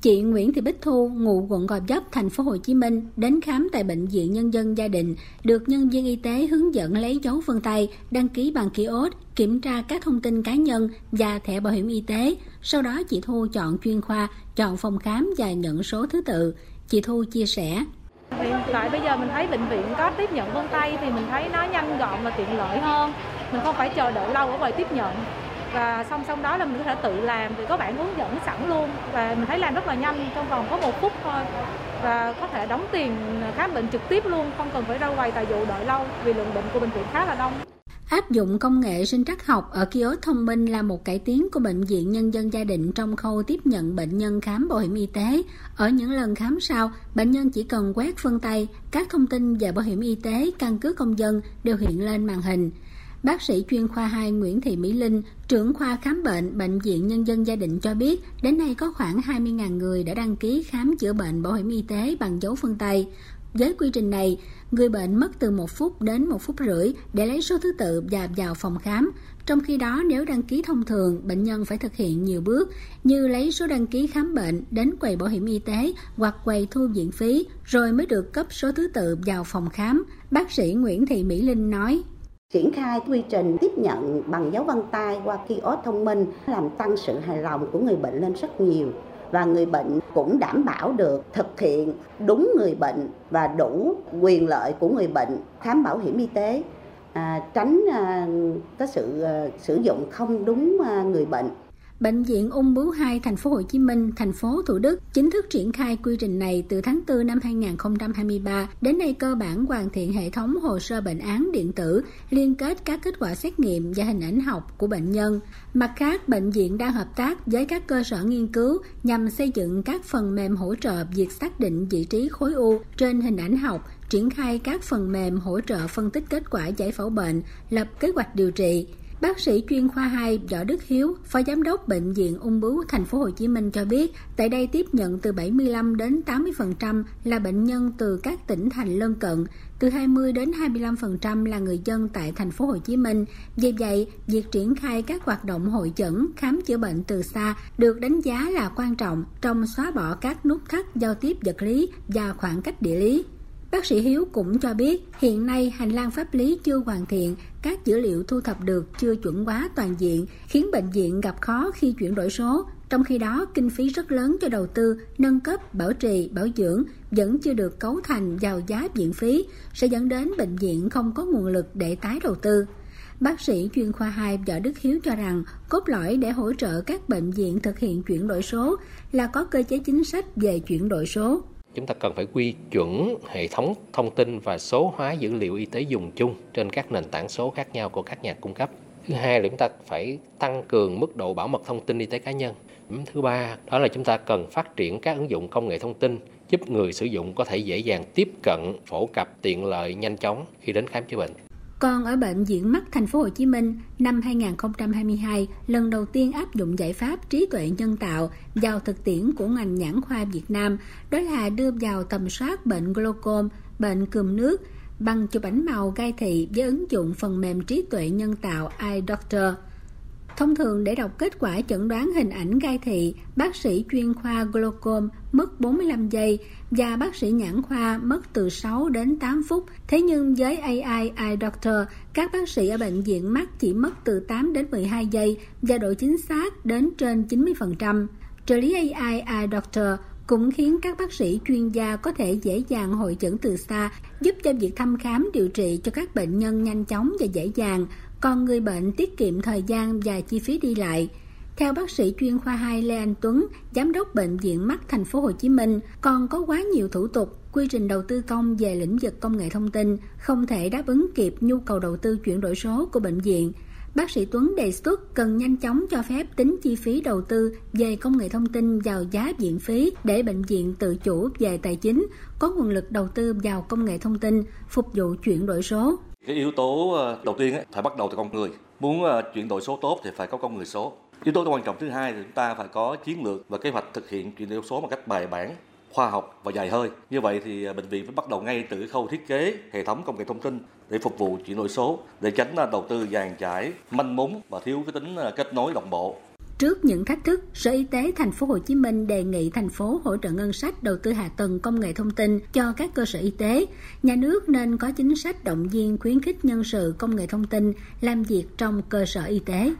Chị Nguyễn Thị Bích Thu, ngụ quận Gò Vấp, thành phố Hồ Chí Minh, đến khám tại bệnh viện Nhân dân gia đình, được nhân viên y tế hướng dẫn lấy dấu vân tay, đăng ký bằng kiosk, kiểm tra các thông tin cá nhân và thẻ bảo hiểm y tế. Sau đó chị Thu chọn chuyên khoa, chọn phòng khám và nhận số thứ tự. Chị Thu chia sẻ. Hiện tại bây giờ mình thấy bệnh viện có tiếp nhận vân tay thì mình thấy nó nhanh gọn và tiện lợi hơn. Mình không phải chờ đợi lâu ở quầy tiếp nhận và song song đó là mình có thể tự làm thì có bạn hướng dẫn sẵn luôn và mình thấy làm rất là nhanh trong vòng có một phút thôi và có thể đóng tiền khám bệnh trực tiếp luôn không cần phải ra quầy tài vụ đợi lâu vì lượng bệnh của bệnh viện khá là đông Áp dụng công nghệ sinh trắc học ở kiosk thông minh là một cải tiến của Bệnh viện Nhân dân Gia định trong khâu tiếp nhận bệnh nhân khám bảo hiểm y tế. Ở những lần khám sau, bệnh nhân chỉ cần quét vân tay, các thông tin về bảo hiểm y tế, căn cước công dân đều hiện lên màn hình. Bác sĩ chuyên khoa 2 Nguyễn Thị Mỹ Linh, trưởng khoa khám bệnh Bệnh viện Nhân dân Gia định cho biết, đến nay có khoảng 20.000 người đã đăng ký khám chữa bệnh bảo hiểm y tế bằng dấu phân tay. Với quy trình này, người bệnh mất từ 1 phút đến 1 phút rưỡi để lấy số thứ tự và vào phòng khám. Trong khi đó, nếu đăng ký thông thường, bệnh nhân phải thực hiện nhiều bước như lấy số đăng ký khám bệnh đến quầy bảo hiểm y tế hoặc quầy thu viện phí, rồi mới được cấp số thứ tự vào phòng khám. Bác sĩ Nguyễn Thị Mỹ Linh nói triển khai quy trình tiếp nhận bằng dấu vân tay qua kiosk thông minh làm tăng sự hài lòng của người bệnh lên rất nhiều. Và người bệnh cũng đảm bảo được thực hiện đúng người bệnh và đủ quyền lợi của người bệnh khám bảo hiểm y tế. À, tránh à, có sự à, sử dụng không đúng à, người bệnh. Bệnh viện Ung bướu 2 thành phố Hồ Chí Minh, thành phố Thủ Đức chính thức triển khai quy trình này từ tháng 4 năm 2023. Đến nay cơ bản hoàn thiện hệ thống hồ sơ bệnh án điện tử, liên kết các kết quả xét nghiệm và hình ảnh học của bệnh nhân. Mặt khác, bệnh viện đang hợp tác với các cơ sở nghiên cứu nhằm xây dựng các phần mềm hỗ trợ việc xác định vị trí khối u trên hình ảnh học, triển khai các phần mềm hỗ trợ phân tích kết quả giải phẫu bệnh, lập kế hoạch điều trị. Bác sĩ chuyên khoa 2 Võ Đức Hiếu, Phó Giám đốc Bệnh viện Ung bướu Thành phố Hồ Chí Minh cho biết, tại đây tiếp nhận từ 75 đến 80% là bệnh nhân từ các tỉnh thành lân cận, từ 20 đến 25% là người dân tại thành phố Hồ Chí Minh. Vì vậy, việc triển khai các hoạt động hội chẩn, khám chữa bệnh từ xa được đánh giá là quan trọng trong xóa bỏ các nút thắt giao tiếp vật lý và khoảng cách địa lý. Bác sĩ Hiếu cũng cho biết hiện nay hành lang pháp lý chưa hoàn thiện, các dữ liệu thu thập được chưa chuẩn hóa toàn diện, khiến bệnh viện gặp khó khi chuyển đổi số. Trong khi đó, kinh phí rất lớn cho đầu tư, nâng cấp, bảo trì, bảo dưỡng vẫn chưa được cấu thành vào giá viện phí, sẽ dẫn đến bệnh viện không có nguồn lực để tái đầu tư. Bác sĩ chuyên khoa 2 Võ Đức Hiếu cho rằng cốt lõi để hỗ trợ các bệnh viện thực hiện chuyển đổi số là có cơ chế chính sách về chuyển đổi số chúng ta cần phải quy chuẩn hệ thống thông tin và số hóa dữ liệu y tế dùng chung trên các nền tảng số khác nhau của các nhà cung cấp. Thứ hai là chúng ta phải tăng cường mức độ bảo mật thông tin y tế cá nhân. Thứ ba, đó là chúng ta cần phát triển các ứng dụng công nghệ thông tin giúp người sử dụng có thể dễ dàng tiếp cận, phổ cập tiện lợi nhanh chóng khi đến khám chữa bệnh còn ở bệnh viện mắt thành phố Hồ Chí Minh, năm 2022, lần đầu tiên áp dụng giải pháp trí tuệ nhân tạo vào thực tiễn của ngành nhãn khoa Việt Nam, đó là đưa vào tầm soát bệnh glaucom, bệnh cườm nước bằng chụp ảnh màu gai thị với ứng dụng phần mềm trí tuệ nhân tạo iDoctor. Thông thường để đọc kết quả chẩn đoán hình ảnh gai thị, bác sĩ chuyên khoa glaucom mất 45 giây và bác sĩ nhãn khoa mất từ 6 đến 8 phút. Thế nhưng với AI Eye Doctor, các bác sĩ ở bệnh viện mắt chỉ mất từ 8 đến 12 giây và độ chính xác đến trên 90%. Trợ lý AI Eye Doctor cũng khiến các bác sĩ chuyên gia có thể dễ dàng hội chẩn từ xa, giúp cho việc thăm khám điều trị cho các bệnh nhân nhanh chóng và dễ dàng, còn người bệnh tiết kiệm thời gian và chi phí đi lại. Theo bác sĩ chuyên khoa 2 Lê Anh Tuấn, giám đốc bệnh viện mắt thành phố Hồ Chí Minh, còn có quá nhiều thủ tục, quy trình đầu tư công về lĩnh vực công nghệ thông tin không thể đáp ứng kịp nhu cầu đầu tư chuyển đổi số của bệnh viện. Bác sĩ Tuấn đề xuất cần nhanh chóng cho phép tính chi phí đầu tư về công nghệ thông tin vào giá viện phí để bệnh viện tự chủ về tài chính, có nguồn lực đầu tư vào công nghệ thông tin, phục vụ chuyển đổi số. Cái yếu tố ờ, đầu tiên phải bắt đầu từ con người. Muốn ờ, chuyển đổi số tốt thì phải có con người số. Yếu tố quan trọng thứ hai là chúng ta phải có chiến lược và kế hoạch thực hiện chuyển đổi số một cách bài bản, khoa học và dài hơi. Như vậy thì ờ, bệnh viện phải bắt đầu ngay từ khâu thiết kế hệ thống công nghệ thông tin để phục vụ chuyển đổi số để tránh đầu tư dàn trải, manh mún và thiếu cái tính kết nối đồng bộ. Trước những thách thức, Sở Y tế thành phố Hồ Chí Minh đề nghị thành phố hỗ trợ ngân sách đầu tư hạ tầng công nghệ thông tin cho các cơ sở y tế. Nhà nước nên có chính sách động viên khuyến khích nhân sự công nghệ thông tin làm việc trong cơ sở y tế.